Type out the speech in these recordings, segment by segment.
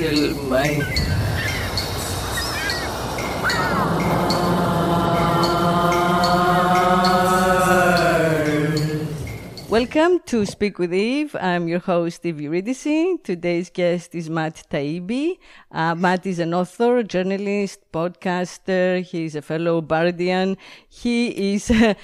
still my Welcome to Speak with Eve. I'm your host, Eve Eurydice. Today's guest is Matt Taibbi. Uh, Matt is an author, journalist, podcaster. He's a fellow Bardian. He is uh,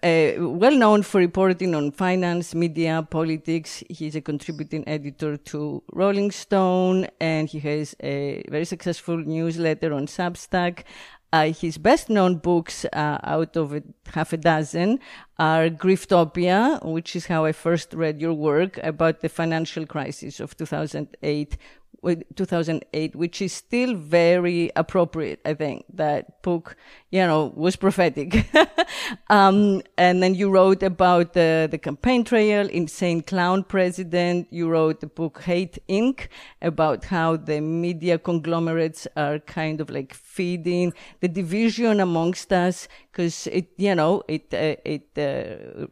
uh, well known for reporting on finance, media, politics. He's a contributing editor to Rolling Stone, and he has a very successful newsletter on Substack. Uh, his best known books uh, out of a, half a dozen are Griftopia, which is how I first read your work about the financial crisis of 2008 2008, which is still very appropriate. I think that book, you know, was prophetic. um, and then you wrote about the, the campaign trail, Insane Clown President. You wrote the book Hate Inc. about how the media conglomerates are kind of like feeding the division amongst us because it, you know, it, uh, it, uh,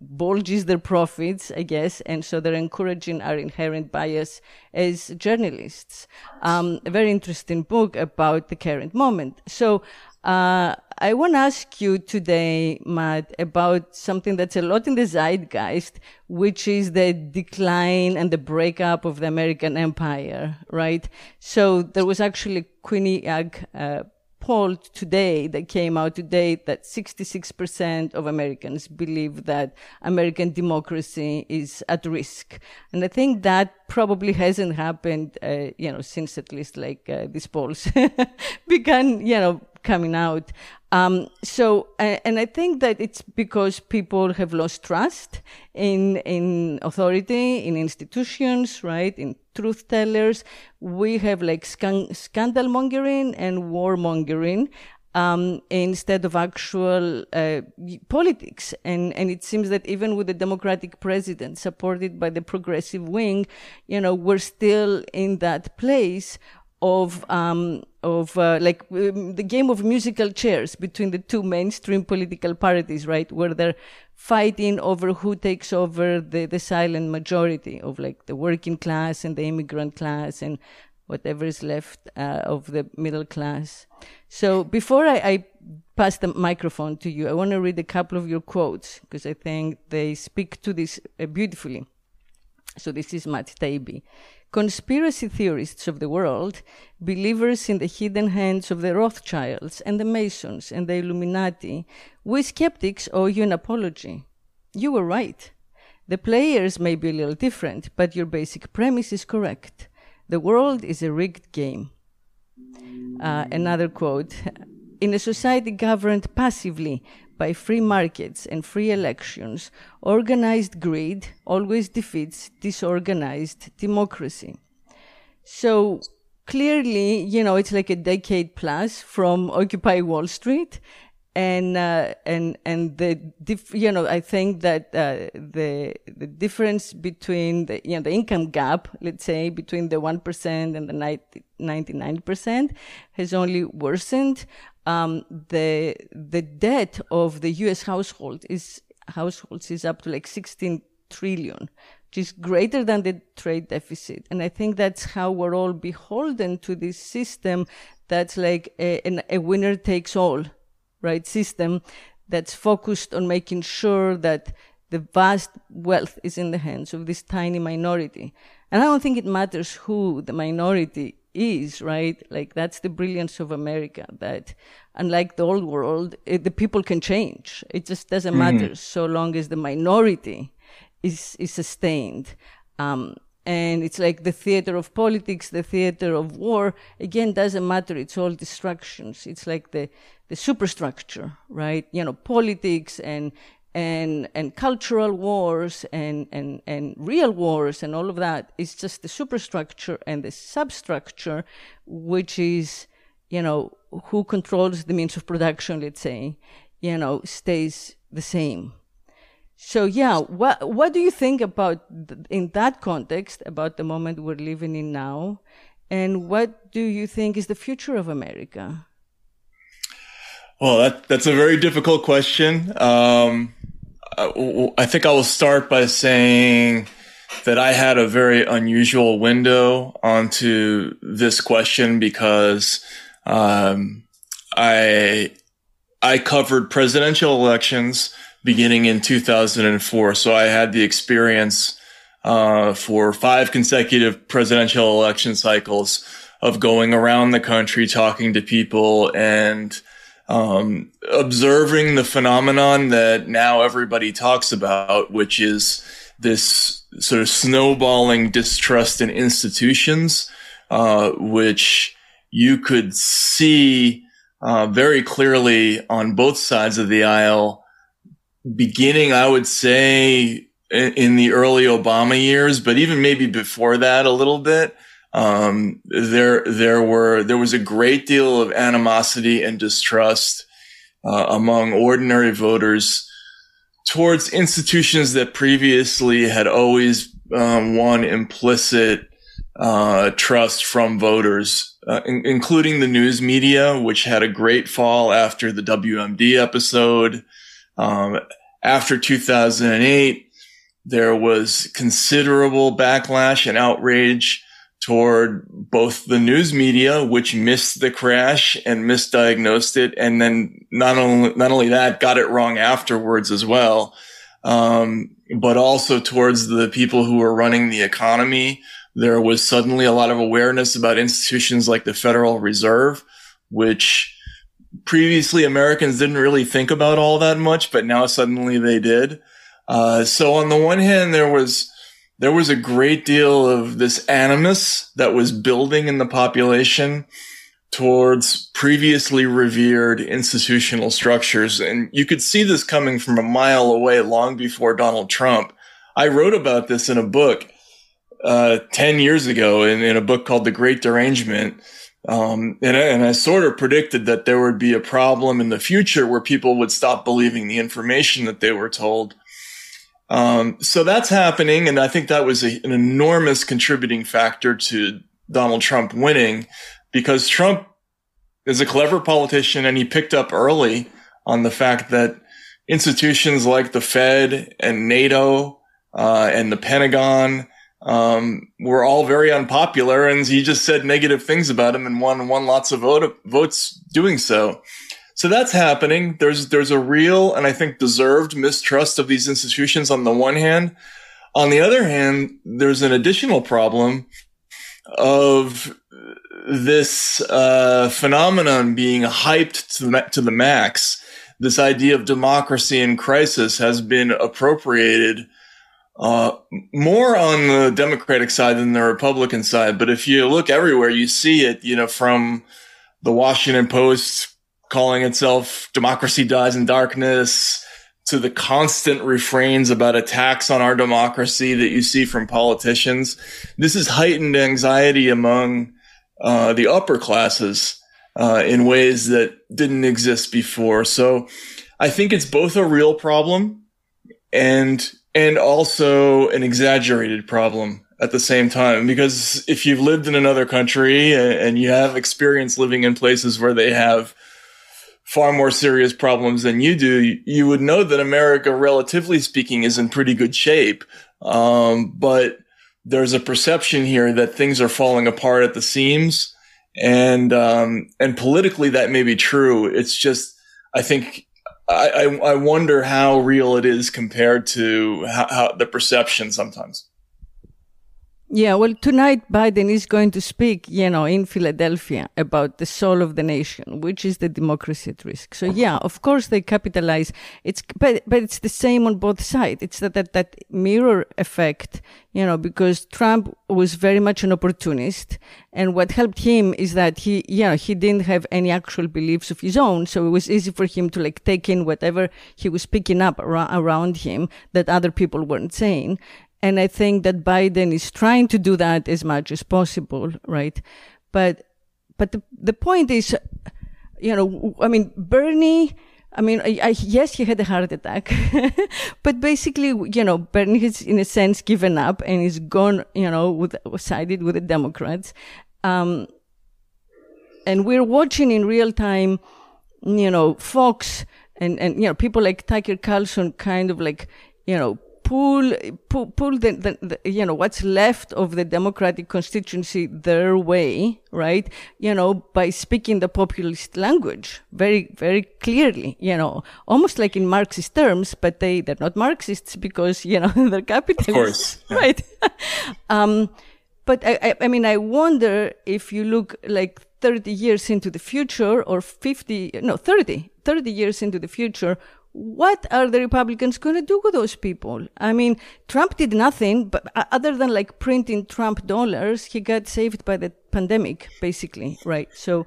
bulges their profits, I guess. And so they're encouraging our inherent bias as journalists. Um, a very interesting book about the current moment. So, uh, I want to ask you today, Matt, about something that's a lot in the zeitgeist, which is the decline and the breakup of the American empire, right? So there was actually Quinnipiac uh, poll today that came out today that 66% of Americans believe that American democracy is at risk. And I think that probably hasn't happened, uh, you know, since at least like uh, these polls began, you know, coming out. Um, so, and I think that it's because people have lost trust in in authority, in institutions, right, in truth tellers. We have like scandal mongering and war mongering. Um, instead of actual uh, politics. And, and it seems that even with the Democratic president supported by the progressive wing, you know, we're still in that place of um, of uh, like um, the game of musical chairs between the two mainstream political parties, right, where they're fighting over who takes over the, the silent majority of like the working class and the immigrant class and whatever is left uh, of the middle class. So before I, I pass the microphone to you, I want to read a couple of your quotes because I think they speak to this uh, beautifully. So this is Matt Taibbi. Conspiracy theorists of the world, believers in the hidden hands of the Rothschilds and the Masons and the Illuminati, we skeptics owe you an apology. You were right. The players may be a little different, but your basic premise is correct. The world is a rigged game. Uh, another quote In a society governed passively by free markets and free elections, organized greed always defeats disorganized democracy. So clearly, you know, it's like a decade plus from Occupy Wall Street. And, uh, and, and the, dif- you know, I think that, uh, the, the difference between the, you know, the income gap, let's say, between the 1% and the 90, 99% has only worsened um, the the debt of the U.S. household is households is up to like 16 trillion, which is greater than the trade deficit. And I think that's how we're all beholden to this system that's like a, a winner takes all, right? System that's focused on making sure that the vast wealth is in the hands of this tiny minority. And I don't think it matters who the minority is, right? Like that's the brilliance of America that unlike the old world, it, the people can change. It just doesn't mm. matter so long as the minority is, is sustained. Um, and it's like the theater of politics, the theater of war. Again, doesn't matter. It's all distractions. It's like the, the superstructure, right? You know, politics and, and and cultural wars and, and, and real wars and all of that is just the superstructure and the substructure, which is, you know, who controls the means of production, let's say, you know, stays the same. So yeah, what what do you think about in that context about the moment we're living in now, and what do you think is the future of America? Well, that that's a very difficult question. Um, I think I will start by saying that I had a very unusual window onto this question because um, I I covered presidential elections beginning in 2004, so I had the experience uh, for five consecutive presidential election cycles of going around the country talking to people and um, observing the phenomenon that now everybody talks about, which is this sort of snowballing distrust in institutions, uh, which you could see uh, very clearly on both sides of the aisle, beginning, I would say, in, in the early Obama years, but even maybe before that a little bit. Um, there, there were, there was a great deal of animosity and distrust uh, among ordinary voters towards institutions that previously had always um, won implicit uh, trust from voters, uh, in- including the news media, which had a great fall after the WMD episode. Um, after 2008, there was considerable backlash and outrage toward both the news media, which missed the crash and misdiagnosed it, and then not only not only that, got it wrong afterwards as well, um, but also towards the people who were running the economy. There was suddenly a lot of awareness about institutions like the Federal Reserve, which previously Americans didn't really think about all that much, but now suddenly they did. Uh, so on the one hand, there was there was a great deal of this animus that was building in the population towards previously revered institutional structures. And you could see this coming from a mile away long before Donald Trump. I wrote about this in a book uh, 10 years ago in, in, a book called The Great Derangement. Um, and, and I sort of predicted that there would be a problem in the future where people would stop believing the information that they were told um, so that's happening. And I think that was a, an enormous contributing factor to Donald Trump winning because Trump is a clever politician and he picked up early on the fact that institutions like the Fed and NATO uh, and the Pentagon um, were all very unpopular, and he just said negative things about him and won won lots of vote, votes doing so. So that's happening. There's there's a real and I think deserved mistrust of these institutions on the one hand. On the other hand, there's an additional problem of this uh, phenomenon being hyped to the, to the max. This idea of democracy in crisis has been appropriated uh, more on the Democratic side than the Republican side. But if you look everywhere, you see it. You know, from the Washington Post calling itself Democracy Dies in Darkness to the constant refrains about attacks on our democracy that you see from politicians. This is heightened anxiety among uh, the upper classes uh, in ways that didn't exist before. So I think it's both a real problem and and also an exaggerated problem at the same time because if you've lived in another country and you have experience living in places where they have far more serious problems than you do, you would know that America, relatively speaking, is in pretty good shape. Um, but there's a perception here that things are falling apart at the seams. And, um, and politically that may be true. It's just, I think, I, I, I wonder how real it is compared to how, how the perception sometimes. Yeah, well, tonight Biden is going to speak, you know, in Philadelphia about the soul of the nation, which is the democracy at risk. So yeah, of course they capitalize. It's but but it's the same on both sides. It's that that, that mirror effect, you know, because Trump was very much an opportunist, and what helped him is that he, you know, he didn't have any actual beliefs of his own, so it was easy for him to like take in whatever he was picking up around him that other people weren't saying and I think that Biden is trying to do that as much as possible, right? But, but the, the point is, you know, I mean, Bernie, I mean, I, I, yes, he had a heart attack, but basically, you know, Bernie has, in a sense, given up and is gone, you know, with, sided with the Democrats. Um, and we're watching in real time, you know, Fox and, and, you know, people like Tucker Carlson kind of like, you know, pull pull, pull the, the, the, you know what's left of the democratic constituency their way right you know by speaking the populist language very very clearly you know almost like in marxist terms but they they're not marxists because you know they're capitalists of course yeah. right um but I, I mean i wonder if you look like 30 years into the future or 50 no 30 30 years into the future what are the Republicans going to do with those people? I mean, Trump did nothing, but uh, other than like printing Trump dollars, he got saved by the pandemic, basically, right? So,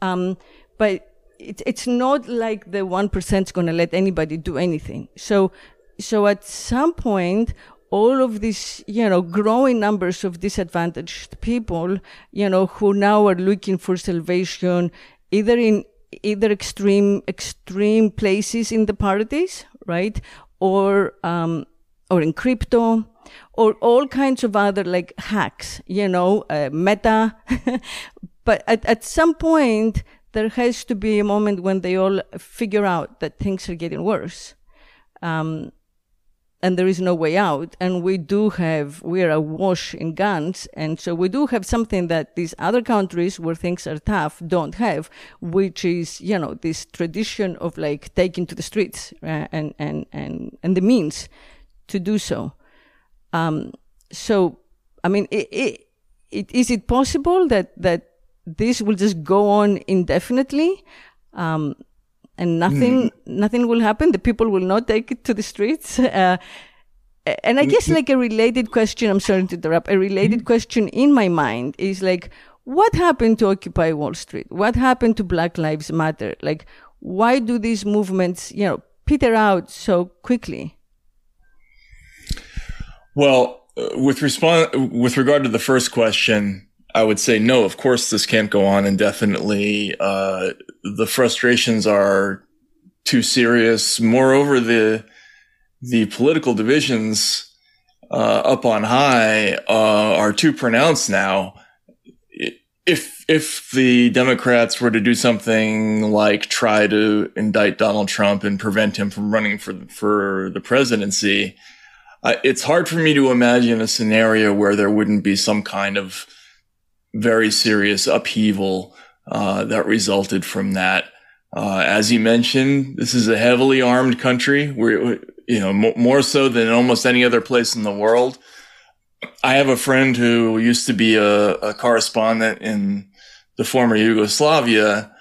um, but it, it's not like the 1% is going to let anybody do anything. So, so at some point, all of these, you know, growing numbers of disadvantaged people, you know, who now are looking for salvation either in either extreme extreme places in the parties, right, or um, or in crypto, or all kinds of other like hacks, you know, uh, meta. but at, at some point, there has to be a moment when they all figure out that things are getting worse. Um, and there is no way out. And we do have, we're awash in guns. And so we do have something that these other countries where things are tough don't have, which is, you know, this tradition of like taking to the streets uh, and, and, and, and the means to do so. Um, so, I mean, it, it, it, is it possible that, that this will just go on indefinitely? Um, and nothing mm. nothing will happen the people will not take it to the streets uh, and i guess mm-hmm. like a related question i'm sorry to interrupt a related mm. question in my mind is like what happened to occupy wall street what happened to black lives matter like why do these movements you know peter out so quickly well uh, with respond with regard to the first question I would say no. Of course, this can't go on indefinitely. Uh, the frustrations are too serious. Moreover, the the political divisions uh, up on high uh, are too pronounced now. If if the Democrats were to do something like try to indict Donald Trump and prevent him from running for for the presidency, uh, it's hard for me to imagine a scenario where there wouldn't be some kind of very serious upheaval uh, that resulted from that. Uh, as you mentioned, this is a heavily armed country. We're, you know, more so than almost any other place in the world. I have a friend who used to be a, a correspondent in the former Yugoslavia,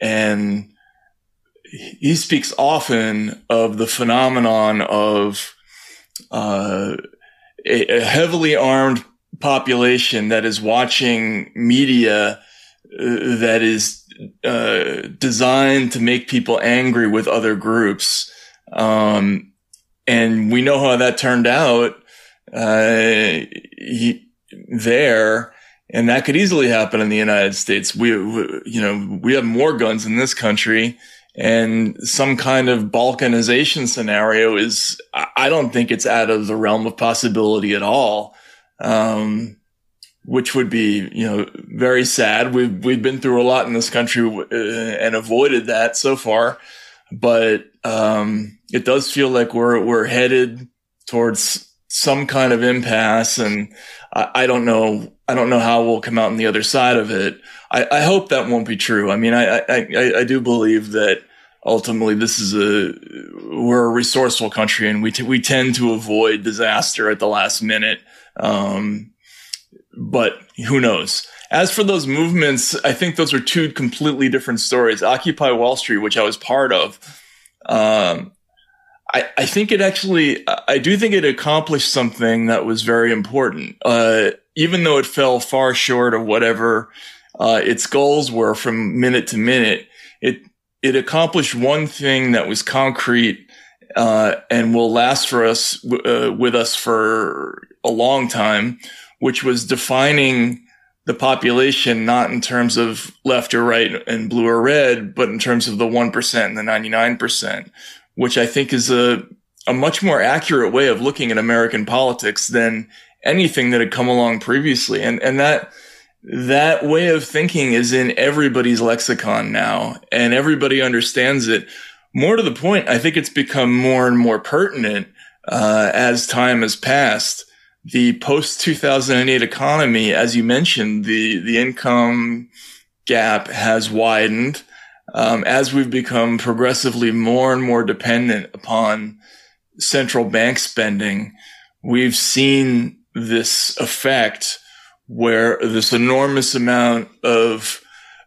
and he speaks often of the phenomenon of uh, a, a, heavily armed population that is watching media uh, that is uh, designed to make people angry with other groups. Um, and we know how that turned out uh, he, there. And that could easily happen in the United States. We, we, you know, we have more guns in this country and some kind of balkanization scenario is, I don't think it's out of the realm of possibility at all um, which would be, you know, very sad. We've, we've been through a lot in this country uh, and avoided that so far. But, um, it does feel like we're, we're headed towards some kind of impasse. And I, I don't know, I don't know how we'll come out on the other side of it. I, I hope that won't be true. I mean, I, I, I do believe that ultimately this is a we're a resourceful country and we t- we tend to avoid disaster at the last minute um, but who knows? As for those movements, I think those are two completely different stories. Occupy Wall Street, which I was part of, um, I, I, think it actually, I do think it accomplished something that was very important. Uh, even though it fell far short of whatever uh, its goals were from minute to minute, it it accomplished one thing that was concrete uh, and will last for us uh, with us for a long time, which was defining the population not in terms of left or right and blue or red, but in terms of the 1% and the 99%, which I think is a, a much more accurate way of looking at American politics than anything that had come along previously. And, and that, that way of thinking is in everybody's lexicon now and everybody understands it. More to the point, I think it's become more and more pertinent uh, as time has passed. The post 2008 economy, as you mentioned, the, the income gap has widened um, as we've become progressively more and more dependent upon central bank spending. We've seen this effect where this enormous amount of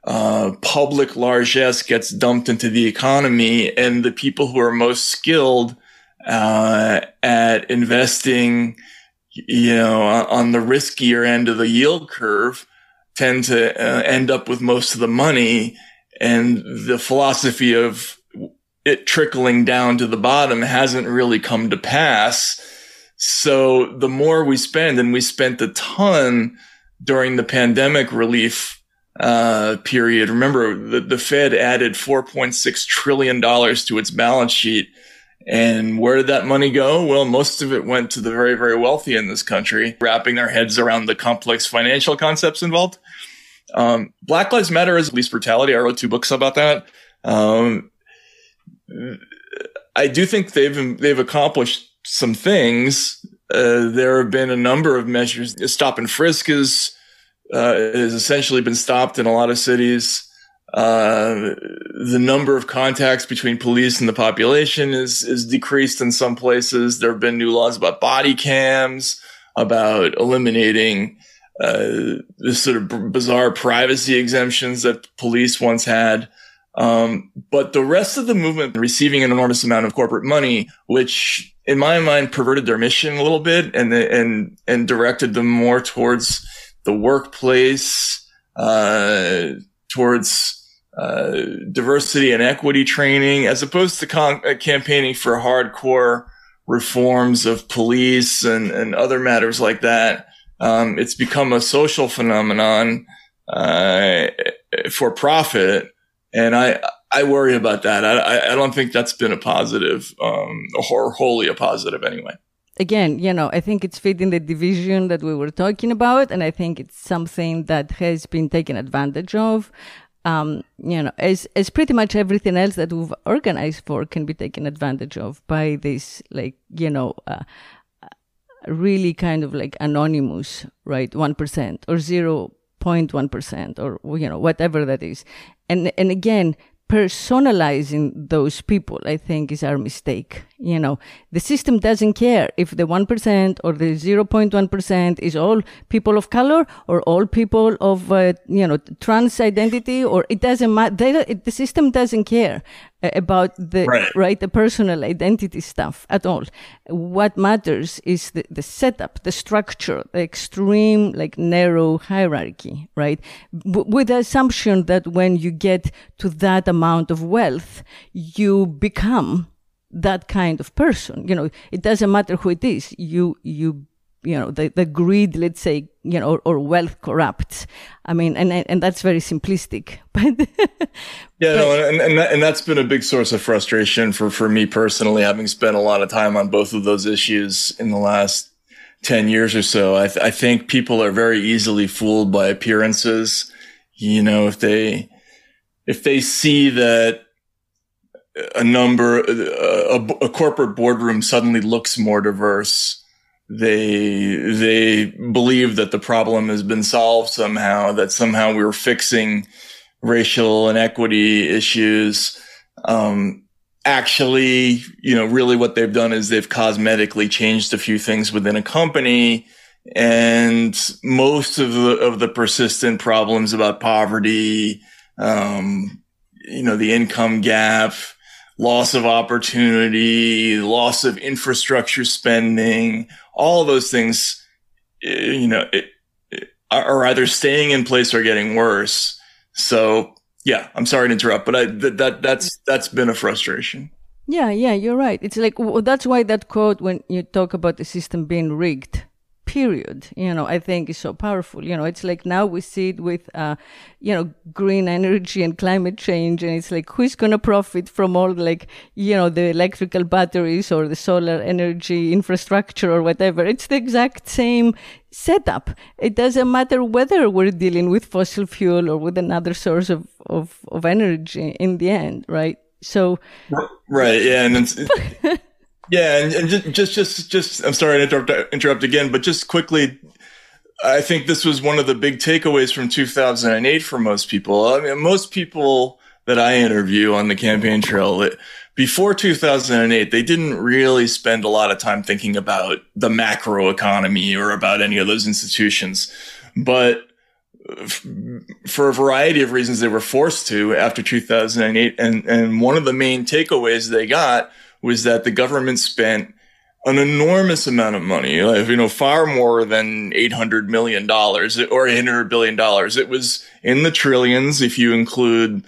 uh, public largesse gets dumped into the economy, and the people who are most skilled uh, at investing, you know, on the riskier end of the yield curve, tend to uh, end up with most of the money. And the philosophy of it trickling down to the bottom hasn't really come to pass. So the more we spend, and we spent a ton during the pandemic relief uh, period. Remember, the, the Fed added $4.6 trillion to its balance sheet. And where did that money go? Well, most of it went to the very, very wealthy in this country, wrapping their heads around the complex financial concepts involved. Um, Black Lives Matter is police brutality. I wrote two books about that. Um, I do think they've they've accomplished some things. Uh, there have been a number of measures. Stop and frisk is uh, has essentially been stopped in a lot of cities. Uh, the number of contacts between police and the population is is decreased in some places. There have been new laws about body cams, about eliminating uh, this sort of bizarre privacy exemptions that police once had. Um, but the rest of the movement receiving an enormous amount of corporate money, which in my mind perverted their mission a little bit and and and directed them more towards the workplace, uh, towards uh, diversity and equity training, as opposed to con- uh, campaigning for hardcore reforms of police and, and other matters like that. Um, it's become a social phenomenon uh, for profit, and I I worry about that. I I don't think that's been a positive, um, or wholly a positive anyway again, you know, I think it's fitting the division that we were talking about, and I think it's something that has been taken advantage of. Um, you know, as as pretty much everything else that we've organized for can be taken advantage of by this, like you know, uh, really kind of like anonymous, right, one percent or zero point one percent or you know whatever that is, and and again, personalizing those people, I think, is our mistake. You know, the system doesn't care if the 1% or the 0.1% is all people of color or all people of, uh, you know, trans identity or it doesn't matter. The system doesn't care about the right. right. the personal identity stuff at all what matters is the, the setup the structure the extreme like narrow hierarchy right B- with the assumption that when you get to that amount of wealth you become that kind of person. You know it doesn't matter who it is. You you you know the, the greed let's say you know or, or wealth corrupts. I mean and and that's very simplistic but yeah no, and, and, that, and that's been a big source of frustration for for me personally having spent a lot of time on both of those issues in the last 10 years or so. I, th- I think people are very easily fooled by appearances. You know if they if they see that a number a, a corporate boardroom suddenly looks more diverse. They they believe that the problem has been solved somehow that somehow we are fixing racial inequity issues. Um, actually you know really what they've done is they've cosmetically changed a few things within a company and most of the of the persistent problems about poverty um, you know the income gap loss of opportunity loss of infrastructure spending all those things, eh, you know, it, it, are either staying in place or getting worse. So yeah, I'm sorry to interrupt, but I, that, that that's that's been a frustration. Yeah, yeah, you're right. It's like well, that's why that quote when you talk about the system being rigged period, you know, I think is so powerful. You know, it's like now we see it with, uh, you know, green energy and climate change. And it's like, who's going to profit from all like, you know, the electrical batteries or the solar energy infrastructure or whatever? It's the exact same setup. It doesn't matter whether we're dealing with fossil fuel or with another source of, of, of energy in the end, right? So. Right. Yeah. And it's, Yeah, and, and just, just, just, I'm sorry to interrupt, interrupt again, but just quickly, I think this was one of the big takeaways from 2008 for most people. I mean, most people that I interview on the campaign trail, it, before 2008, they didn't really spend a lot of time thinking about the macro economy or about any of those institutions. But for a variety of reasons, they were forced to after 2008. And, and one of the main takeaways they got was that the government spent an enormous amount of money, you know, far more than $800 million or $800 billion. It was in the trillions if you include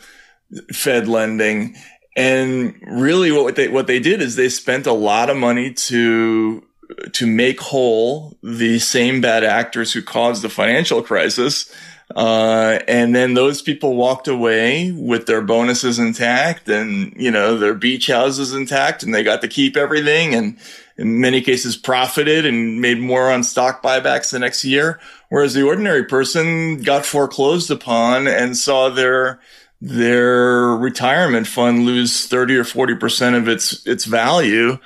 Fed lending. And really what they, what they did is they spent a lot of money to, to make whole the same bad actors who caused the financial crisis. Uh, and then those people walked away with their bonuses intact and, you know, their beach houses intact and they got to keep everything and in many cases profited and made more on stock buybacks the next year. Whereas the ordinary person got foreclosed upon and saw their, their retirement fund lose 30 or 40% of its, its value.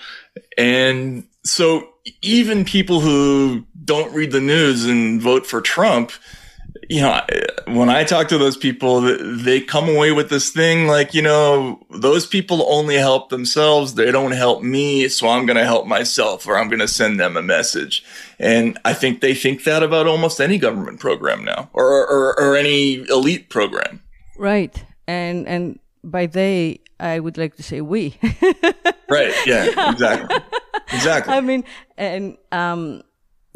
And so even people who don't read the news and vote for Trump, you know, when I talk to those people, they come away with this thing like, you know, those people only help themselves. They don't help me. So I'm going to help myself or I'm going to send them a message. And I think they think that about almost any government program now or, or, or any elite program. Right. And, and by they, I would like to say we. right. Yeah, exactly. Exactly. I mean, and, um,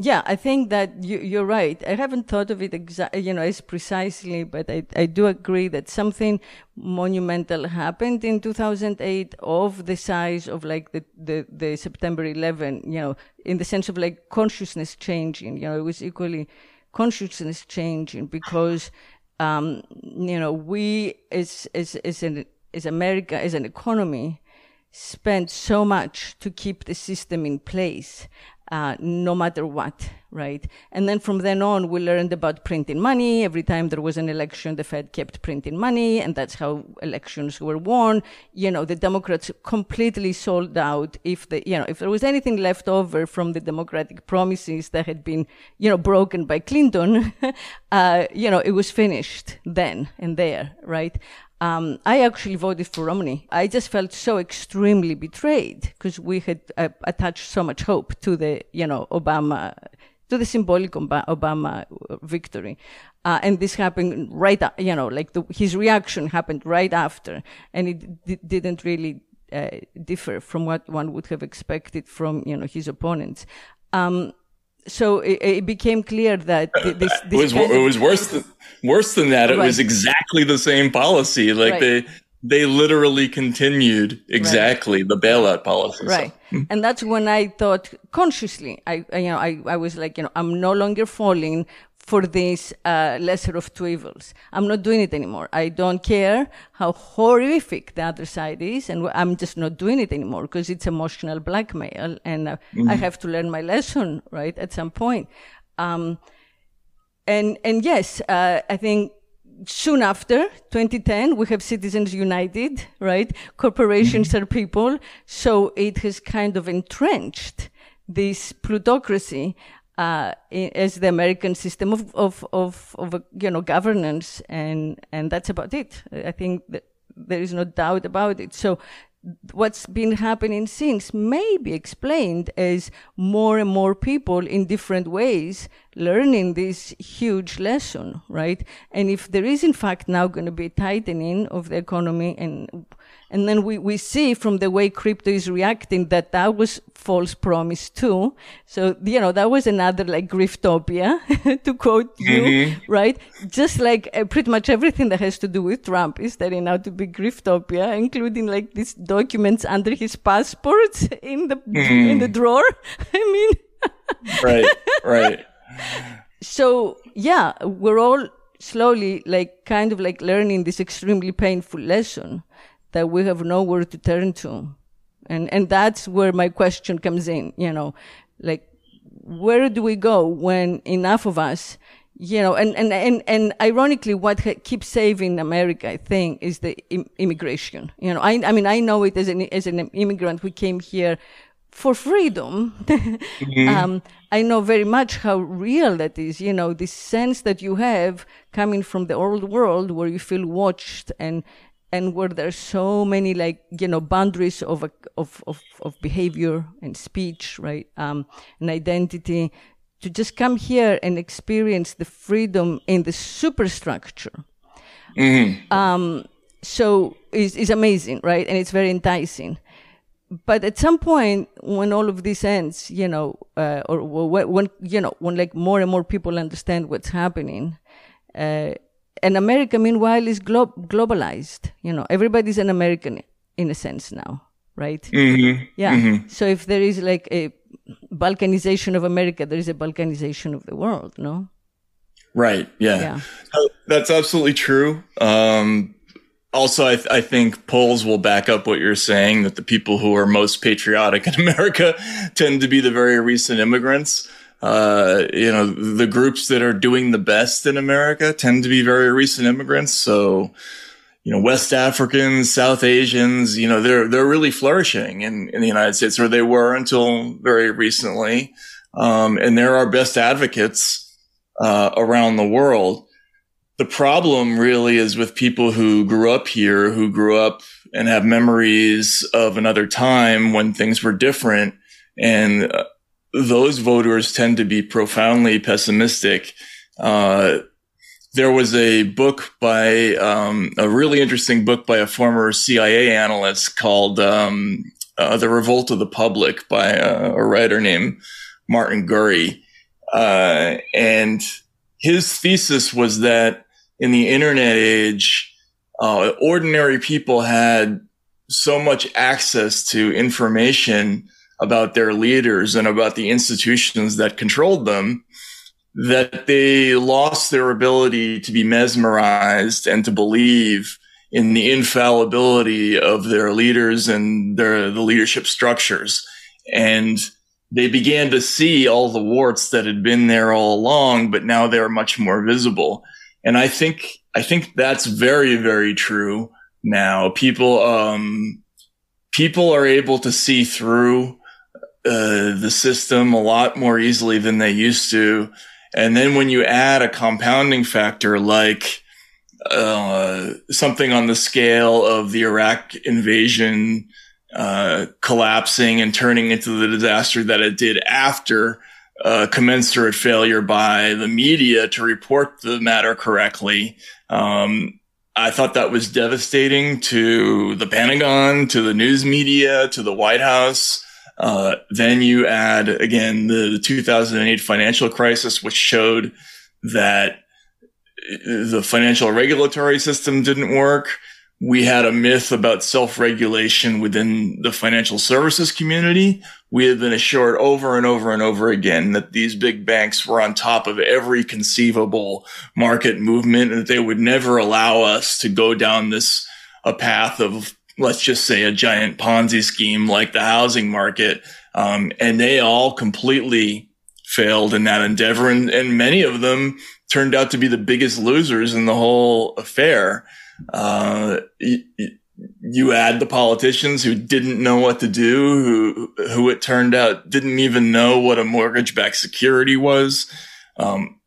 yeah, I think that you, are right. I haven't thought of it exactly, you know, as precisely, but I, I do agree that something monumental happened in 2008 of the size of like the, the, the September 11, you know, in the sense of like consciousness changing, you know, it was equally consciousness changing because um, you know, we as as as an as America as an economy spent so much to keep the system in place uh, no matter what, right? And then from then on, we learned about printing money. Every time there was an election, the Fed kept printing money, and that's how elections were won. You know, the Democrats completely sold out. If the, you know, if there was anything left over from the Democratic promises that had been, you know, broken by Clinton, uh, you know, it was finished then and there, right? Um, I actually voted for Romney. I just felt so extremely betrayed because we had uh, attached so much hope to the, you know, Obama, to the symbolic Obama victory. Uh, and this happened right, you know, like the, his reaction happened right after, and it d- didn't really uh, differ from what one would have expected from, you know, his opponents. Um, so it, it, became clear that uh, this, this it was it was worse than worse than that. It right. was exactly the same policy. Like right. they they literally continued exactly right. the bailout policy. Right, so. and that's when I thought consciously. I, I you know I I was like you know I'm no longer falling for this uh, lesser of two evils. I'm not doing it anymore. I don't care how horrific the other side is, and I'm just not doing it anymore because it's emotional blackmail, and uh, mm-hmm. I have to learn my lesson, right, at some point. Um, and and yes, uh, I think soon after 2010 we have citizens united right corporations mm-hmm. are people so it has kind of entrenched this plutocracy uh, as the American system of, of, of, of, you know, governance. And, and that's about it. I think there is no doubt about it. So what's been happening since may be explained as more and more people in different ways learning this huge lesson, right? And if there is in fact now going to be a tightening of the economy and and then we, we see from the way crypto is reacting that that was false promise too. So, you know, that was another like griftopia to quote you, mm-hmm. right? Just like uh, pretty much everything that has to do with Trump is turning out to be griftopia, including like these documents under his passports in the, mm. in the drawer. I mean, right, right. So yeah, we're all slowly like kind of like learning this extremely painful lesson that we have nowhere to turn to. And, and that's where my question comes in, you know, like, where do we go when enough of us, you know, and, and, and, and ironically, what keeps saving America, I think, is the Im- immigration. You know, I, I mean, I know it as an, as an immigrant who came here for freedom, mm-hmm. um, I know very much how real that is. You know, this sense that you have coming from the old world where you feel watched and and where there's so many like you know boundaries of of of, of behavior and speech, right, um, and identity. To just come here and experience the freedom in the superstructure. Mm-hmm. Um, so is is amazing, right? And it's very enticing but at some point when all of this ends you know uh, or when you know when like more and more people understand what's happening uh, and america meanwhile is glo- globalized you know everybody's an american in a sense now right mm-hmm. yeah mm-hmm. so if there is like a balkanization of america there is a balkanization of the world no right yeah, yeah. that's absolutely true um, also, I, th- I, think polls will back up what you're saying that the people who are most patriotic in America tend to be the very recent immigrants. Uh, you know, the groups that are doing the best in America tend to be very recent immigrants. So, you know, West Africans, South Asians, you know, they're, they're really flourishing in, in the United States, or they were until very recently. Um, and they're our best advocates, uh, around the world the problem really is with people who grew up here, who grew up and have memories of another time when things were different. And uh, those voters tend to be profoundly pessimistic. Uh, there was a book by um, a really interesting book by a former CIA analyst called um, uh, "The Revolt of the Public" by a, a writer named Martin Gurri, uh, and his thesis was that in the internet age, uh, ordinary people had so much access to information about their leaders and about the institutions that controlled them that they lost their ability to be mesmerized and to believe in the infallibility of their leaders and their the leadership structures and they began to see all the warts that had been there all along but now they're much more visible and I think, I think that's very, very true now. People, um, people are able to see through, uh, the system a lot more easily than they used to. And then when you add a compounding factor like, uh, something on the scale of the Iraq invasion, uh, collapsing and turning into the disaster that it did after, a commensurate failure by the media to report the matter correctly. Um, I thought that was devastating to the Pentagon, to the news media, to the White House. Uh, then you add again the, the 2008 financial crisis, which showed that the financial regulatory system didn't work we had a myth about self-regulation within the financial services community. We had been assured over and over and over again that these big banks were on top of every conceivable market movement and that they would never allow us to go down this a path of let's just say a giant Ponzi scheme like the housing market. Um, and they all completely failed in that endeavor. And, and many of them turned out to be the biggest losers in the whole affair. Uh, you, add the politicians who didn't know what to do, who, who it turned out didn't even know what a mortgage-backed security was. Um,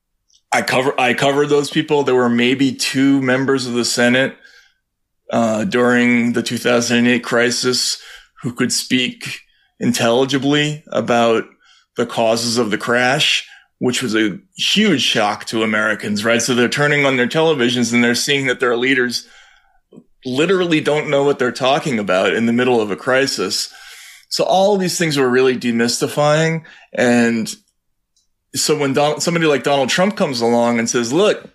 I cover, I covered those people. There were maybe two members of the Senate, uh, during the 2008 crisis who could speak intelligibly about the causes of the crash which was a huge shock to Americans, right? So they're turning on their televisions and they're seeing that their leaders literally don't know what they're talking about in the middle of a crisis. So all these things were really demystifying. And so when Don- somebody like Donald Trump comes along and says, look,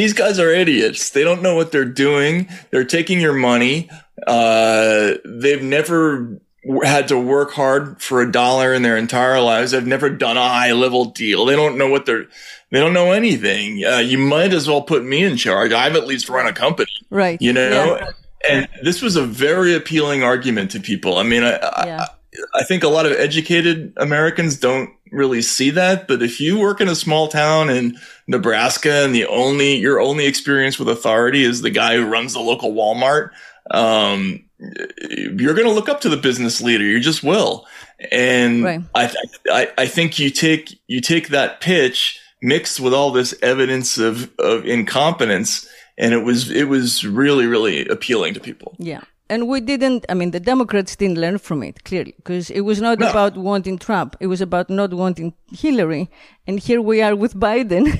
these guys are idiots. They don't know what they're doing. They're taking your money. Uh, they've never had to work hard for a dollar in their entire lives. They've never done a high level deal. They don't know what they're, they don't know anything. Uh, you might as well put me in charge. I've at least run a company. Right. You know? Yeah. And this was a very appealing argument to people. I mean, I, yeah. I, I think a lot of educated Americans don't really see that. But if you work in a small town in Nebraska and the only, your only experience with authority is the guy who runs the local Walmart, um, you're going to look up to the business leader. You just will. And right. I, I, I think you take, you take that pitch mixed with all this evidence of, of incompetence. And it was, it was really, really appealing to people. Yeah. And we didn't, I mean, the Democrats didn't learn from it, clearly, because it was not no. about wanting Trump. It was about not wanting Hillary. And here we are with Biden.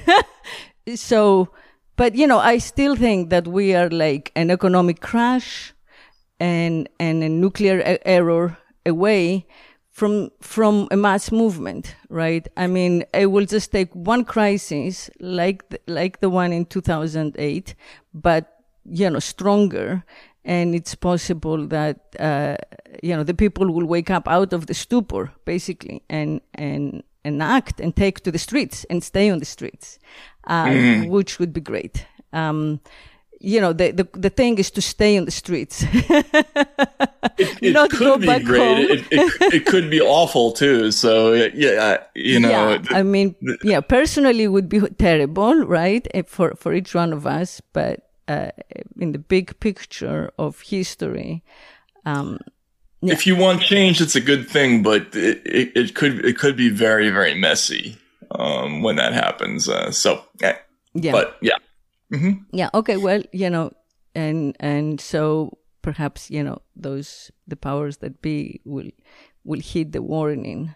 so, but you know, I still think that we are like an economic crash and, and a nuclear error away from from a mass movement, right? I mean, it will just take one crisis like the, like the one in 2008, but you know, stronger, and it's possible that uh, you know the people will wake up out of the stupor, basically, and and and act and take to the streets and stay on the streets, uh, mm. which would be great. Um, you know, the, the, the thing is to stay in the streets. it, it Not could be great. It, it, it, could be awful too. So yeah, you know. Yeah, I mean, yeah, personally would be terrible, right? Eh, for, for each one of us. But, uh, in the big picture of history, um, yeah. if you want change, it's a good thing, but it, it, it could, it could be very, very messy, um, when that happens. Uh, so, yeah. yeah. But yeah. Mm-hmm. Yeah. Okay. Well, you know, and and so perhaps you know those the powers that be will will heed the warning.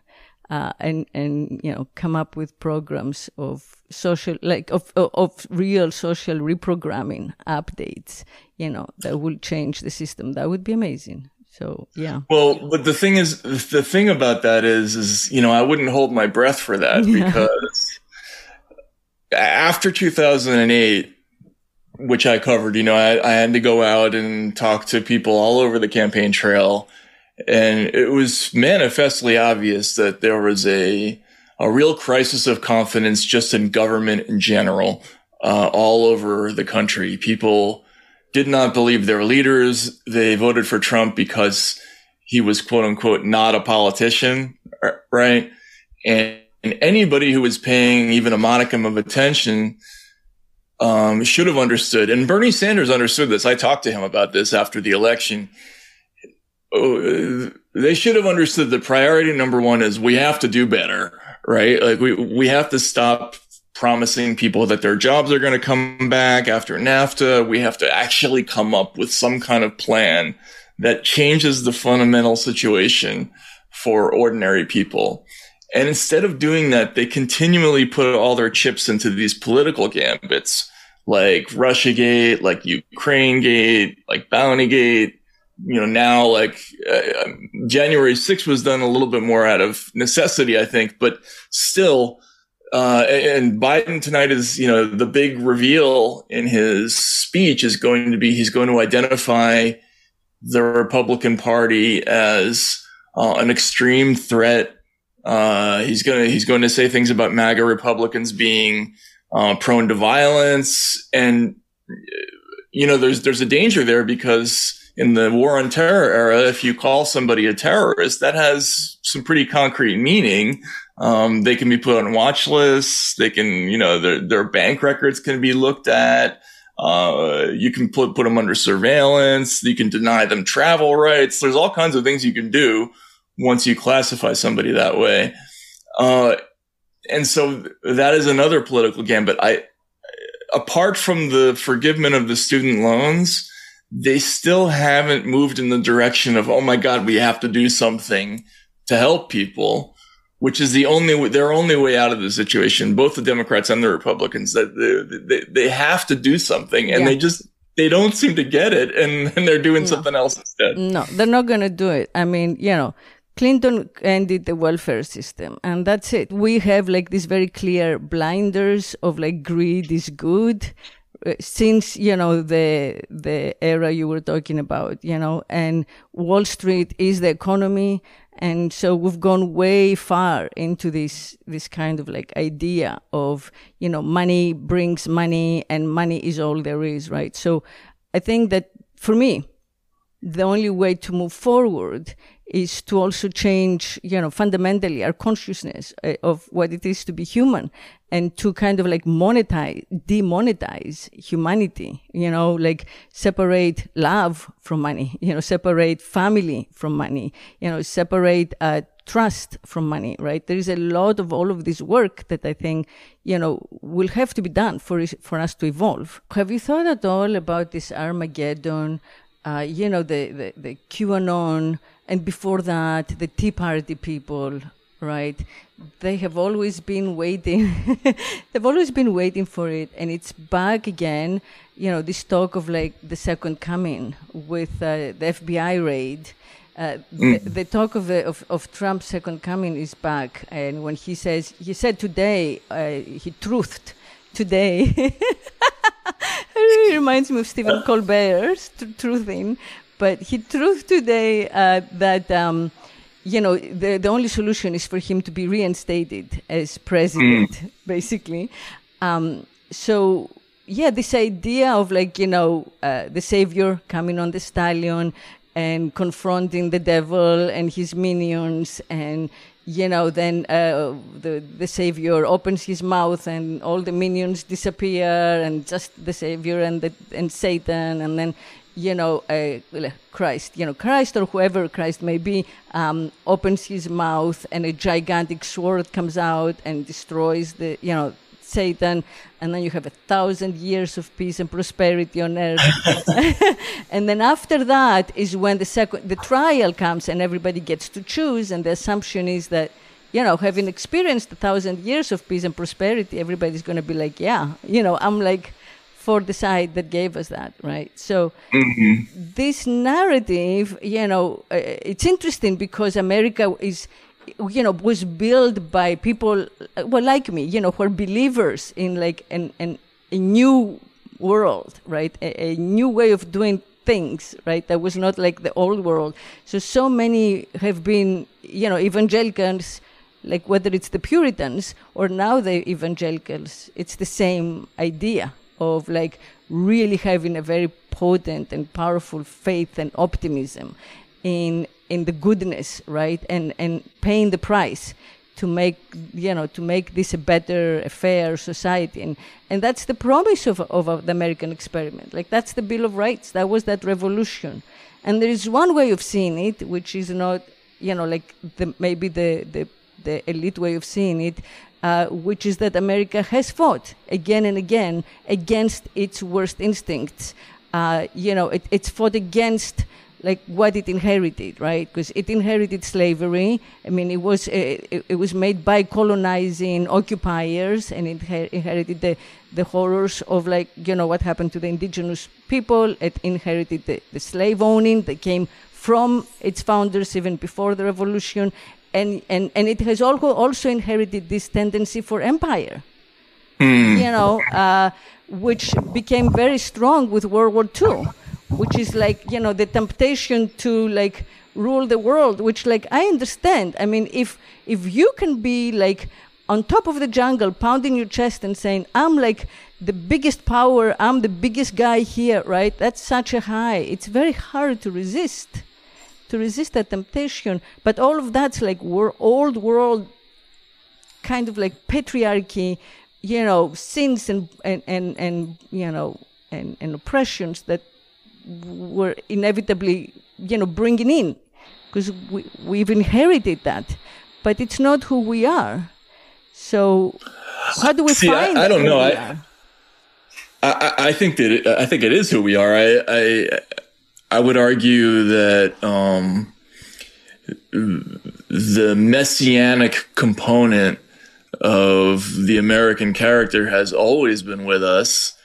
Uh, and and you know come up with programs of social like of, of, real social reprogramming updates you know that will change the system that would be amazing so yeah well but the thing is the thing about that is is you know i wouldn't hold my breath for that yeah. because after 2008 which I covered. You know, I, I, had to go out and talk to people all over the campaign trail. And it was manifestly obvious that there was a, a real crisis of confidence just in government in general, uh, all over the country. People did not believe their leaders. They voted for Trump because he was quote unquote not a politician, right? And, and anybody who was paying even a modicum of attention um, should have understood, and Bernie Sanders understood this. I talked to him about this after the election. Oh, they should have understood that priority number one is we have to do better, right? Like we we have to stop promising people that their jobs are going to come back after NAFTA. We have to actually come up with some kind of plan that changes the fundamental situation for ordinary people. And instead of doing that, they continually put all their chips into these political gambits, like Russiagate, like Ukraine Gate, like Bounty Gate. You know, now like uh, January 6th was done a little bit more out of necessity, I think, but still, uh, and Biden tonight is, you know, the big reveal in his speech is going to be he's going to identify the Republican Party as uh, an extreme threat. Uh, he's going to he's going to say things about MAGA Republicans being uh, prone to violence, and you know there's there's a danger there because in the war on terror era, if you call somebody a terrorist, that has some pretty concrete meaning. Um, they can be put on watch lists. They can, you know, their their bank records can be looked at. Uh, you can put put them under surveillance. You can deny them travel rights. There's all kinds of things you can do once you classify somebody that way. Uh, and so that is another political gambit. I, apart from the forgiveness of the student loans, they still haven't moved in the direction of, oh my God, we have to do something to help people, which is the only, their only way out of the situation, both the Democrats and the Republicans, that they, they, they have to do something and yeah. they just, they don't seem to get it and, and they're doing no. something else instead. No, they're not going to do it. I mean, you know, Clinton ended the welfare system and that's it. We have like these very clear blinders of like greed is good since, you know, the, the era you were talking about, you know, and Wall Street is the economy. And so we've gone way far into this, this kind of like idea of, you know, money brings money and money is all there is, right? So I think that for me, the only way to move forward is to also change, you know, fundamentally our consciousness uh, of what it is to be human and to kind of like monetize, demonetize humanity, you know, like separate love from money, you know, separate family from money, you know, separate, uh, trust from money, right? There is a lot of all of this work that I think, you know, will have to be done for, for us to evolve. Have you thought at all about this Armageddon, uh, you know, the, the, the QAnon, and before that, the Tea Party people, right? They have always been waiting. They've always been waiting for it, and it's back again. You know, this talk of like the second coming with uh, the FBI raid. Uh, mm. the, the, talk of, the, of, of Trump's second coming is back, and when he says he said today, uh, he truthed today. it reminds me of Stephen Colbert's truthing, but he truthed today uh, that. Um, you know, the, the only solution is for him to be reinstated as president, mm. basically. Um, so, yeah, this idea of like, you know, uh, the savior coming on the stallion and confronting the devil and his minions and, you know, then uh, the, the savior opens his mouth and all the minions disappear and just the savior and, the, and Satan and then you know, uh, Christ, you know, Christ or whoever Christ may be, um, opens his mouth and a gigantic sword comes out and destroys the, you know, Satan, and then you have a thousand years of peace and prosperity on earth. and then after that is when the second, the trial comes and everybody gets to choose, and the assumption is that, you know, having experienced a thousand years of peace and prosperity, everybody's going to be like, yeah, you know, I'm like for the side that gave us that, right? So mm-hmm. this narrative, you know, uh, it's interesting because America is, you know, was built by people, uh, well, like me, you know, who are believers in like an, an a new world, right? A, a new way of doing things, right? That was not like the old world. So, so many have been, you know, evangelicals, like whether it's the Puritans or now the evangelicals, it's the same idea, of like really having a very potent and powerful faith and optimism in in the goodness, right? And and paying the price to make you know to make this a better, a fair society, and and that's the promise of of the American experiment. Like that's the Bill of Rights. That was that revolution, and there is one way of seeing it, which is not you know like the maybe the the the elite way of seeing it, uh, which is that America has fought again and again against its worst instincts. Uh, you know, it, it's fought against like what it inherited, right? Because it inherited slavery. I mean, it was uh, it, it, was made by colonizing occupiers, and it inherited the the horrors of like you know what happened to the indigenous people. It inherited the, the slave owning that came from its founders even before the revolution, and, and, and it has also inherited this tendency for empire, mm. you know, uh, which became very strong with World War II, which is like, you know, the temptation to like rule the world, which like I understand. I mean, if, if you can be like on top of the jungle, pounding your chest and saying, I'm like the biggest power, I'm the biggest guy here, right? That's such a high. It's very hard to resist to resist that temptation. But all of that's like old world kind of like patriarchy, you know, sins and, and, and, and you know, and, and oppressions that were inevitably, you know, bringing in because we, we've inherited that. But it's not who we are. So how do we See, find I, I don't know. I, I, I think that it, I think it is who we are. I, I I would argue that um, the messianic component of the American character has always been with us.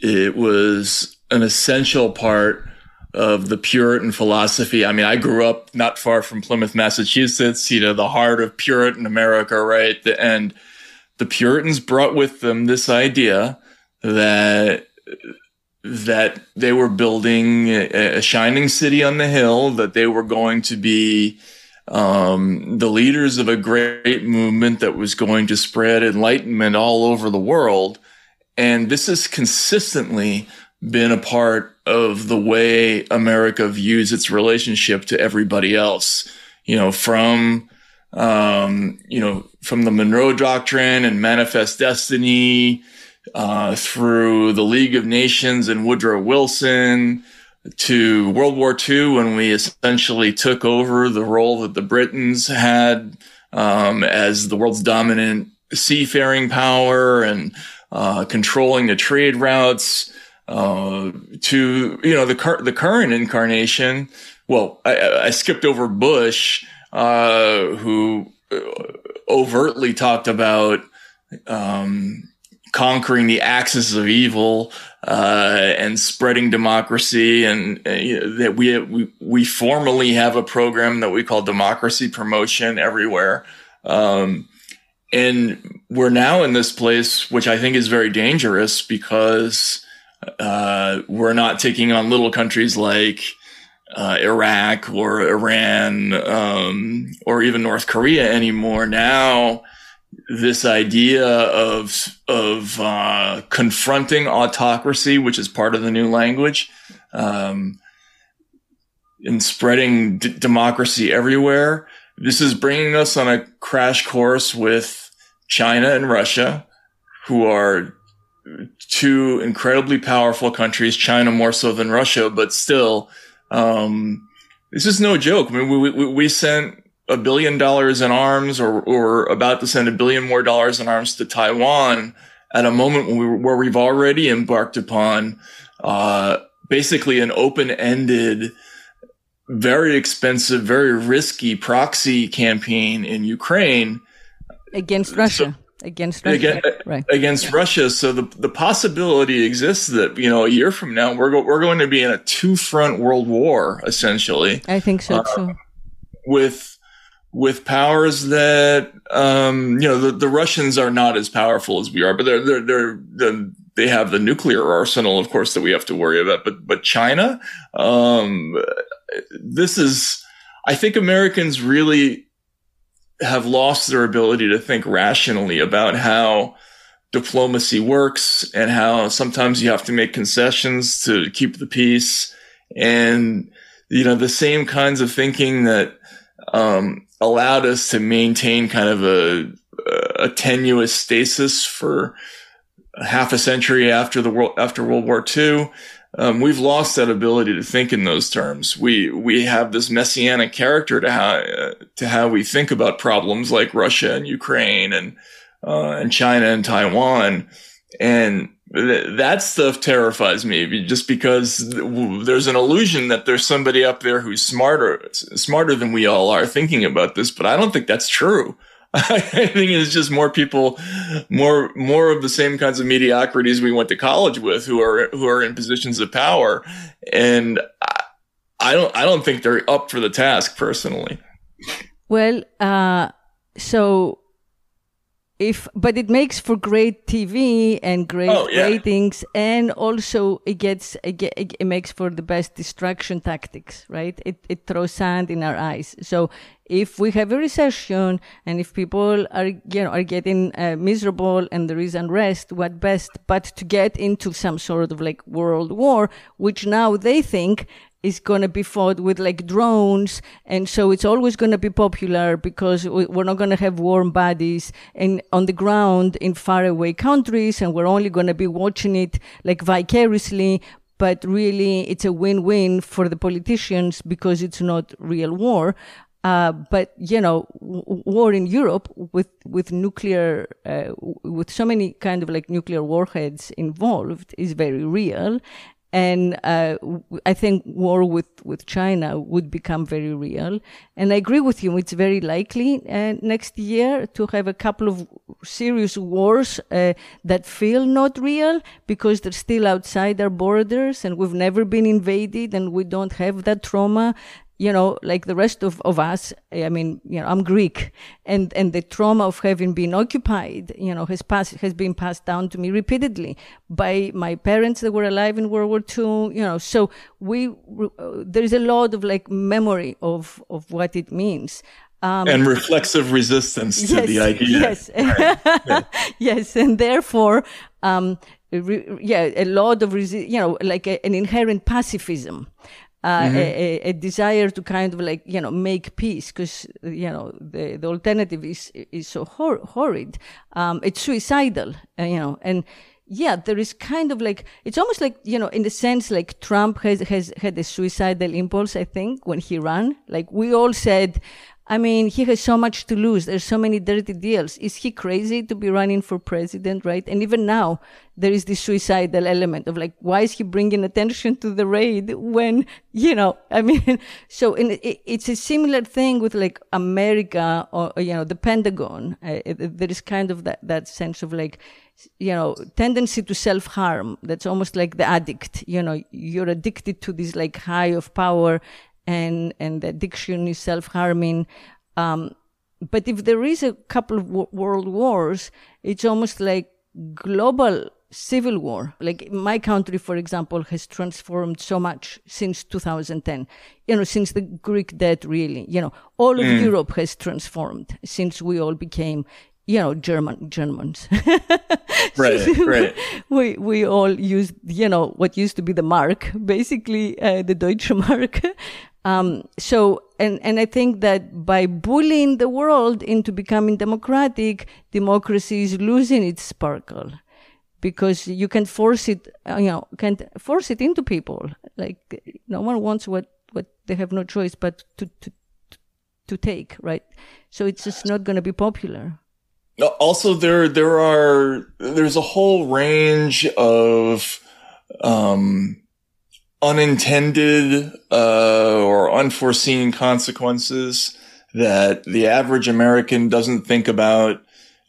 It was an essential part of the Puritan philosophy. I mean, I grew up not far from Plymouth, Massachusetts, you know, the heart of Puritan America, right? And the Puritans brought with them this idea that that they were building a, a, shining city on the hill, that they were going to be um, the leaders of a great movement that was going to spread enlightenment all over the world. And this has consistently been a part of the way America views its relationship to everybody else. You know, from um, you know, from the Monroe Doctrine and Manifest Destiny, uh, through the League of Nations and Woodrow Wilson, to World War II when we essentially took over the role that the Britons had um, as the world's dominant seafaring power and uh, controlling the trade routes. Uh, to you know the cur- the current incarnation. Well, I, I skipped over Bush, uh, who uh, overtly talked about um, conquering the axis of evil uh, and spreading democracy, and uh, that we, we we formally have a program that we call democracy promotion everywhere. Um, and we're now in this place, which I think is very dangerous because uh, we're not taking on little countries like uh, Iraq or Iran um, or even North Korea anymore. Now, this idea of of uh, confronting autocracy, which is part of the new language, um, and spreading d- democracy everywhere. This is bringing us on a crash course with China and Russia, who are two incredibly powerful countries. China more so than Russia, but still, um, this is no joke. I mean, we, we, we sent a billion dollars in arms or, or about to send a billion more dollars in arms to Taiwan at a moment when we, where we've already embarked upon, uh, basically an open-ended, very expensive, very risky proxy campaign in Ukraine against Russia. So, against Russia, against, right. against yeah. Russia. So the the possibility exists that you know a year from now we're go, we're going to be in a two front world war essentially. I think so uh, too. With with powers that um, you know the, the Russians are not as powerful as we are, but they're they're they're, they're they have the nuclear arsenal, of course, that we have to worry about. But but China, um, this is, I think Americans really have lost their ability to think rationally about how diplomacy works and how sometimes you have to make concessions to keep the peace and you know the same kinds of thinking that um, allowed us to maintain kind of a, a tenuous stasis for half a century after the world after World War II. Um, we've lost that ability to think in those terms. We we have this messianic character to how uh, to how we think about problems like Russia and Ukraine and uh, and China and Taiwan, and that stuff terrifies me just because there's an illusion that there's somebody up there who's smarter smarter than we all are thinking about this but i don't think that's true. I think it's just more people more more of the same kinds of mediocrities we went to college with who are who are in positions of power and i, I don't i don't think they're up for the task personally. Well uh so if but it makes for great TV and great oh, yeah. ratings, and also it gets it, it, makes for the best distraction tactics, right? It it throws sand in our eyes. So if we have a recession and if people are you know are getting uh, miserable and there is unrest, what best but to get into some sort of like world war, which now they think is going to be fought with like drones. And so it's always going to be popular because we're not going to have warm bodies and on the ground in faraway countries. And we're only going to be watching it like vicariously. But really, it's a win-win for the politicians because it's not real war. Uh, but you know, w- war in Europe with with nuclear, uh, with so many kind of like nuclear warheads involved is very real, and uh, I think war with, with China would become very real. And I agree with you; it's very likely uh, next year to have a couple of serious wars uh, that feel not real because they're still outside our borders, and we've never been invaded, and we don't have that trauma you know, like the rest of, of us, I mean, you know, I'm Greek and, and the trauma of having been occupied, you know, has passed, has been passed down to me repeatedly by my parents that were alive in World War II, you know, so we, uh, there is a lot of like memory of, of what it means. Um, and reflexive resistance to yes, the idea. Yes. yes. And therefore, um, yeah, a lot of, resi- you know, like a, an inherent pacifism. Uh, mm-hmm. a, a, desire to kind of like you know make peace because you know the, the alternative is is so hor- horrid um, it's suicidal uh, you know and yeah there is kind of like it's almost like you know in the sense like trump has has had a suicidal impulse i think when he ran like we all said I mean, he has so much to lose. There's so many dirty deals. Is he crazy to be running for president, right? And even now, there is this suicidal element of like, why is he bringing attention to the raid when, you know, I mean, so in, it's a similar thing with like America or, you know, the Pentagon. Uh, there is kind of that, that sense of like, you know, tendency to self harm. That's almost like the addict. You know, you're addicted to this like high of power and and the addiction is self-harming. Um, but if there is a couple of world wars, it's almost like global civil war. Like my country, for example, has transformed so much since 2010. You know, since the Greek debt, really. You know, all of mm. Europe has transformed since we all became you know, German Germans. right, right. We we all used, you know, what used to be the mark, basically uh, the Deutsche Mark, um, so, and, and I think that by bullying the world into becoming democratic, democracy is losing its sparkle because you can force it, uh, you know, can't force it into people. Like no one wants what, what they have no choice but to, to, to take, right? So it's just not going to be popular. Also, there, there are, there's a whole range of, um, unintended uh, or unforeseen consequences that the average American doesn't think about,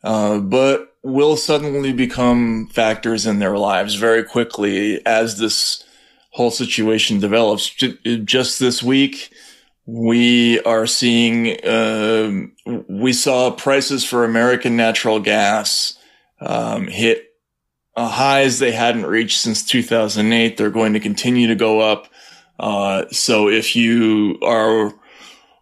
uh, but will suddenly become factors in their lives very quickly as this whole situation develops. Just this week, we are seeing, uh, we saw prices for American natural gas um, hit uh, highs they hadn't reached since 2008. They're going to continue to go up. Uh, so if you are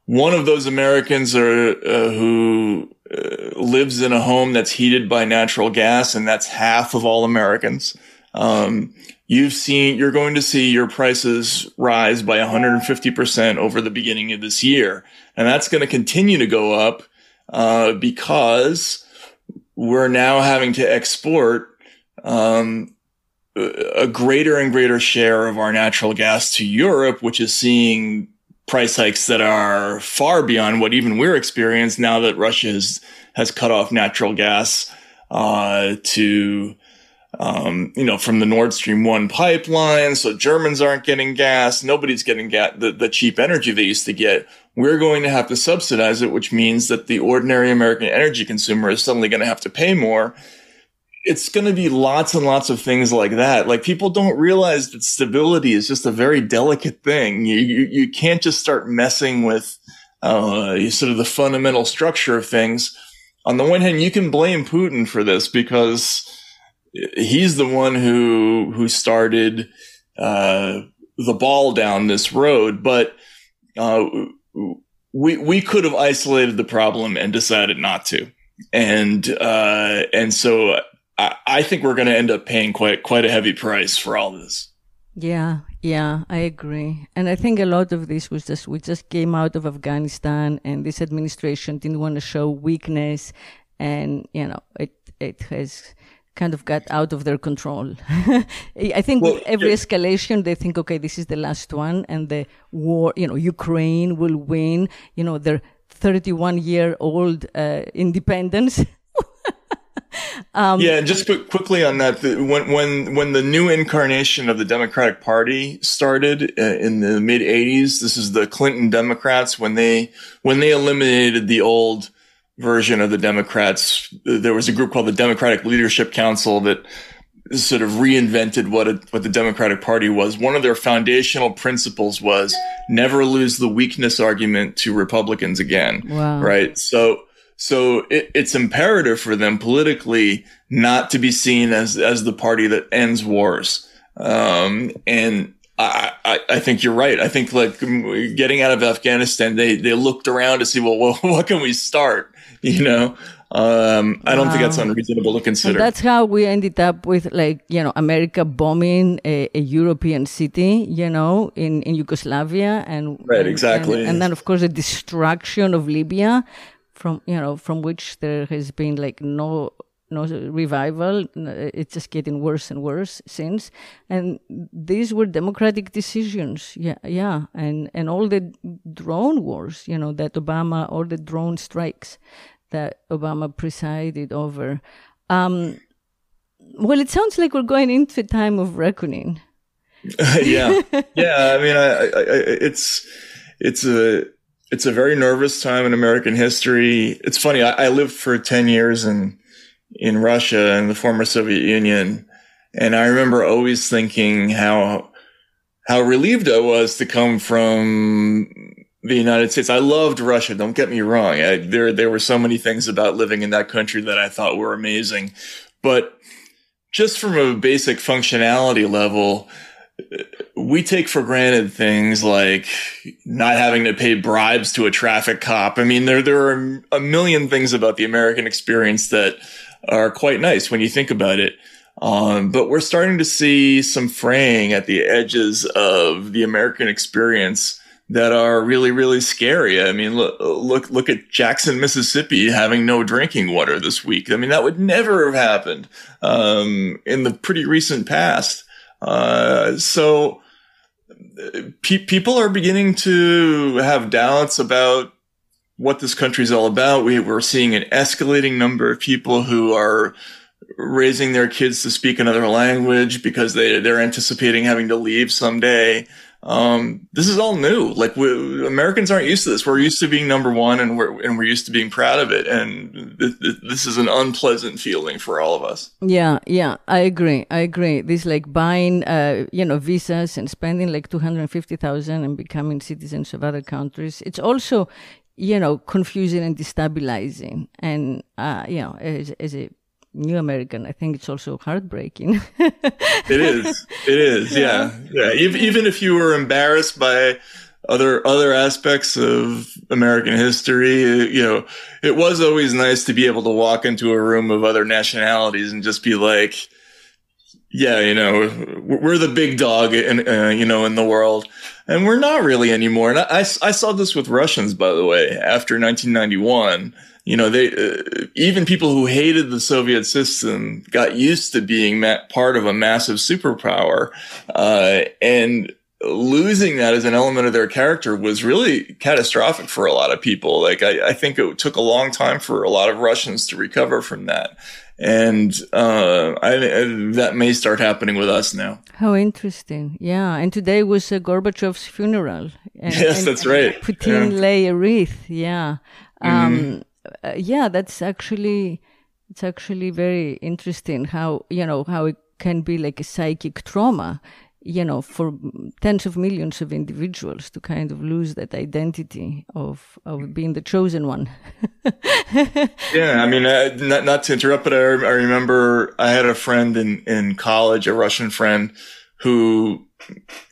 one of those Americans or, uh, who uh, lives in a home that's heated by natural gas, and that's half of all Americans, um, you've seen, you're going to see your prices rise by 150% over the beginning of this year. And that's going to continue to go up, uh, because we're now having to export um, a greater and greater share of our natural gas to Europe, which is seeing price hikes that are far beyond what even we're experiencing now that Russia has, has cut off natural gas uh, to um, you know, from the Nord Stream 1 pipeline. So Germans aren't getting gas. Nobody's getting ga- the, the cheap energy they used to get. We're going to have to subsidize it, which means that the ordinary American energy consumer is suddenly going to have to pay more it's going to be lots and lots of things like that. Like people don't realize that stability is just a very delicate thing. You you, you can't just start messing with uh, sort of the fundamental structure of things. On the one hand, you can blame Putin for this because he's the one who who started uh, the ball down this road. But uh, we we could have isolated the problem and decided not to and uh, and so I, I think we're going to end up paying quite quite a heavy price for all this. Yeah, yeah, I agree. And I think a lot of this was just we just came out of Afghanistan and this administration didn't want to show weakness and you know, it it has kind of got out of their control. I think well, with every yeah. escalation they think okay, this is the last one and the war, you know, Ukraine will win, you know, their 31 year old uh, independence um, yeah, just quick, quickly on that. The, when when when the new incarnation of the Democratic Party started uh, in the mid '80s, this is the Clinton Democrats. When they when they eliminated the old version of the Democrats, there was a group called the Democratic Leadership Council that sort of reinvented what what the Democratic Party was. One of their foundational principles was never lose the weakness argument to Republicans again. Wow. Right. So so it, it's imperative for them politically not to be seen as, as the party that ends wars. Um, and I, I, I, think you're right. I think like getting out of Afghanistan, they, they looked around to see, well, well what can we start? You know? Um, I don't wow. think that's unreasonable to consider. And that's how we ended up with like, you know, America bombing a, a European city, you know, in, in Yugoslavia and Right, exactly. And, and, then of course the destruction of Libya from, you know, from which there has been like no no revival. It's just getting worse and worse since. And these were democratic decisions. Yeah, yeah. And and all the drone wars, you know, that Obama, all the drone strikes that Obama presided over. Um, well, it sounds like we're going into a time of reckoning. yeah, yeah. I mean, I, I, it's it's a it's a very nervous time in American history. It's funny. I, I lived for ten years in in Russia and the former Soviet Union, and I remember always thinking how how relieved I was to come from the United States. I loved Russia. Don't get me wrong. I, there, there were so many things about living in that country that I thought were amazing, but just from a basic functionality level, we take for granted things like not having to pay bribes to a traffic cop. I mean, there, there are a million things about the American experience that are quite nice when you think about it. Um, but we're starting to see some fraying at the edges of the American experience that are really, really scary. I mean, look, look, look at Jackson, Mississippi having no drinking water this week. I mean, that would never have happened, um, in the pretty recent past. Uh, so pe- people are beginning to have doubts about what this country is all about. We, we're seeing an escalating number of people who are raising their kids to speak another language because they, they're anticipating having to leave someday um, this is all new. Like we, Americans aren't used to this. We're used to being number one, and we're and we're used to being proud of it. And th- th- this is an unpleasant feeling for all of us. Yeah, yeah, I agree. I agree. This like buying, uh, you know, visas and spending like two hundred fifty thousand and becoming citizens of other countries. It's also, you know, confusing and destabilizing. And uh, you know, as, as a New American, I think it's also heartbreaking. it is. It is. Yeah. Yeah. yeah. Even if you were embarrassed by other other aspects of American history, you know, it was always nice to be able to walk into a room of other nationalities and just be like, yeah, you know, we're the big dog in, uh, you know, in the world. And we're not really anymore. And I, I saw this with Russians, by the way, after 1991 you know, they, uh, even people who hated the Soviet system got used to being ma- part of a massive superpower. Uh, and losing that as an element of their character was really catastrophic for a lot of people. Like, I, I think it took a long time for a lot of Russians to recover from that. And uh, I, that may start happening with us now. How interesting. Yeah. And today was uh, Gorbachev's funeral. And, yes, and, that's right. Putin yeah. lay a wreath. Yeah. Um, mm-hmm uh, yeah, that's actually it's actually very interesting how you know how it can be like a psychic trauma you know, for tens of millions of individuals to kind of lose that identity of of being the chosen one. yeah, I mean, uh, not not to interrupt, but I, I remember I had a friend in in college, a Russian friend, who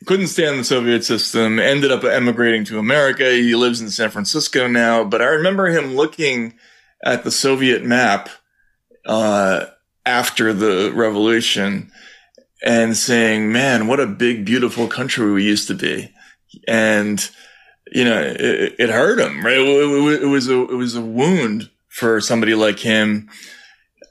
couldn't stand the Soviet system, ended up emigrating to America. He lives in San Francisco now, but I remember him looking at the Soviet map uh, after the revolution and saying, "Man, what a big, beautiful country we used to be," and you know, it, it hurt him. Right? It, it, it was a it was a wound for somebody like him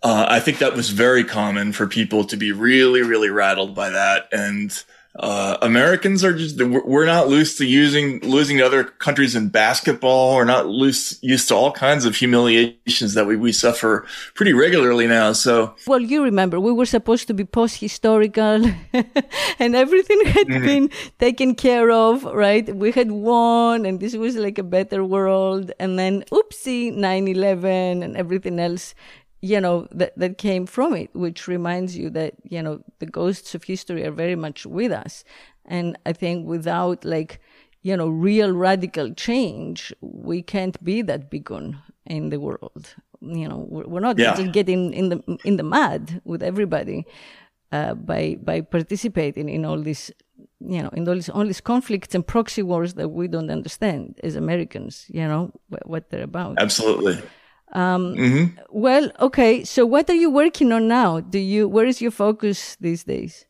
uh, I think that was very common for people to be really, really rattled by that. And uh, Americans are just we're not used to using losing to other countries in basketball. We're not loose, used to all kinds of humiliations that we, we suffer pretty regularly now. So well, you remember we were supposed to be post historical, and everything had mm-hmm. been taken care of. Right, we had won, and this was like a better world. And then, oopsie, 9-11 and everything else you know that that came from it which reminds you that you know the ghosts of history are very much with us. And i think without like you know real radical change we can't be that beacon in the world. You know we're not yeah. just getting in the in the mud with everybody uh, by by participating in all these you know in all these all these conflicts and proxy wars that we don't understand as americans you know what they're about. Absolutely Um, Mm-hmm. Well, okay. So, what are you working on now? Do you? Where is your focus these days?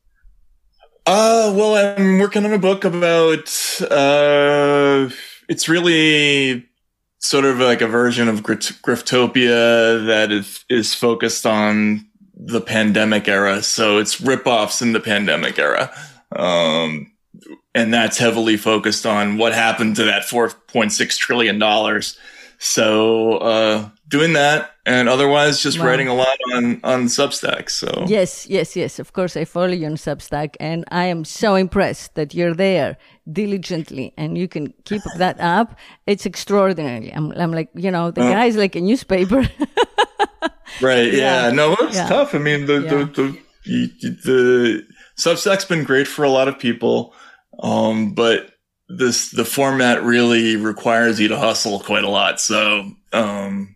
Uh, well, I'm working on a book about, uh, it's really sort of like a version of Grit- Griftopia that is, is focused on the pandemic era. So it's ripoffs in the pandemic era. Um, and that's heavily focused on what happened to that $4.6 trillion. So, uh, doing that and otherwise just Wow. writing a lot on, on Substack. So Yes, yes, yes. Of course, I follow you on Substack, and I am so impressed that you're there diligently, and you can keep that up. It's extraordinary. I'm, I'm like, you know, the guy's like a newspaper. Right. Yeah. Yeah. No, it's Yeah. tough. I mean, the, Yeah. the, the, you- the Substack's been great for a lot of people. Um, but this, the format really requires you to hustle quite a lot. So, um,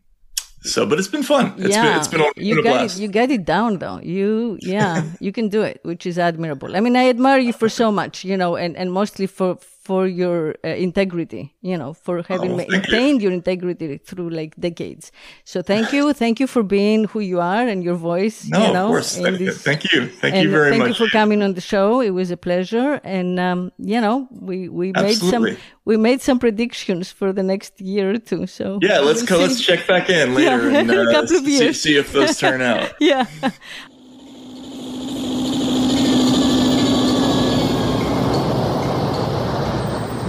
so, but it's been fun. It's yeah, been, it's been, a- it's you been a got blast. it. You got it down, though. You, yeah, you can do it, which is admirable. I mean, I admire you for so much, you know, and and mostly for for your uh, integrity, you know, for having Oh, ma- thank you. maintained your integrity through like decades. So thank you, thank you for being who you are and your voice. no, you know, of course. Thank, this- thank you. Thank you very thank much. Thank you for coming on the show. It was a pleasure, and um, you know, we we made some we made some predictions for the next year or two. So yeah. Let's we'll go. Let's check back in later Yeah, and uh, see, see if those turn out. Yeah.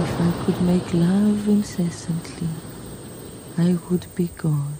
If I could make love incessantly, I would be God.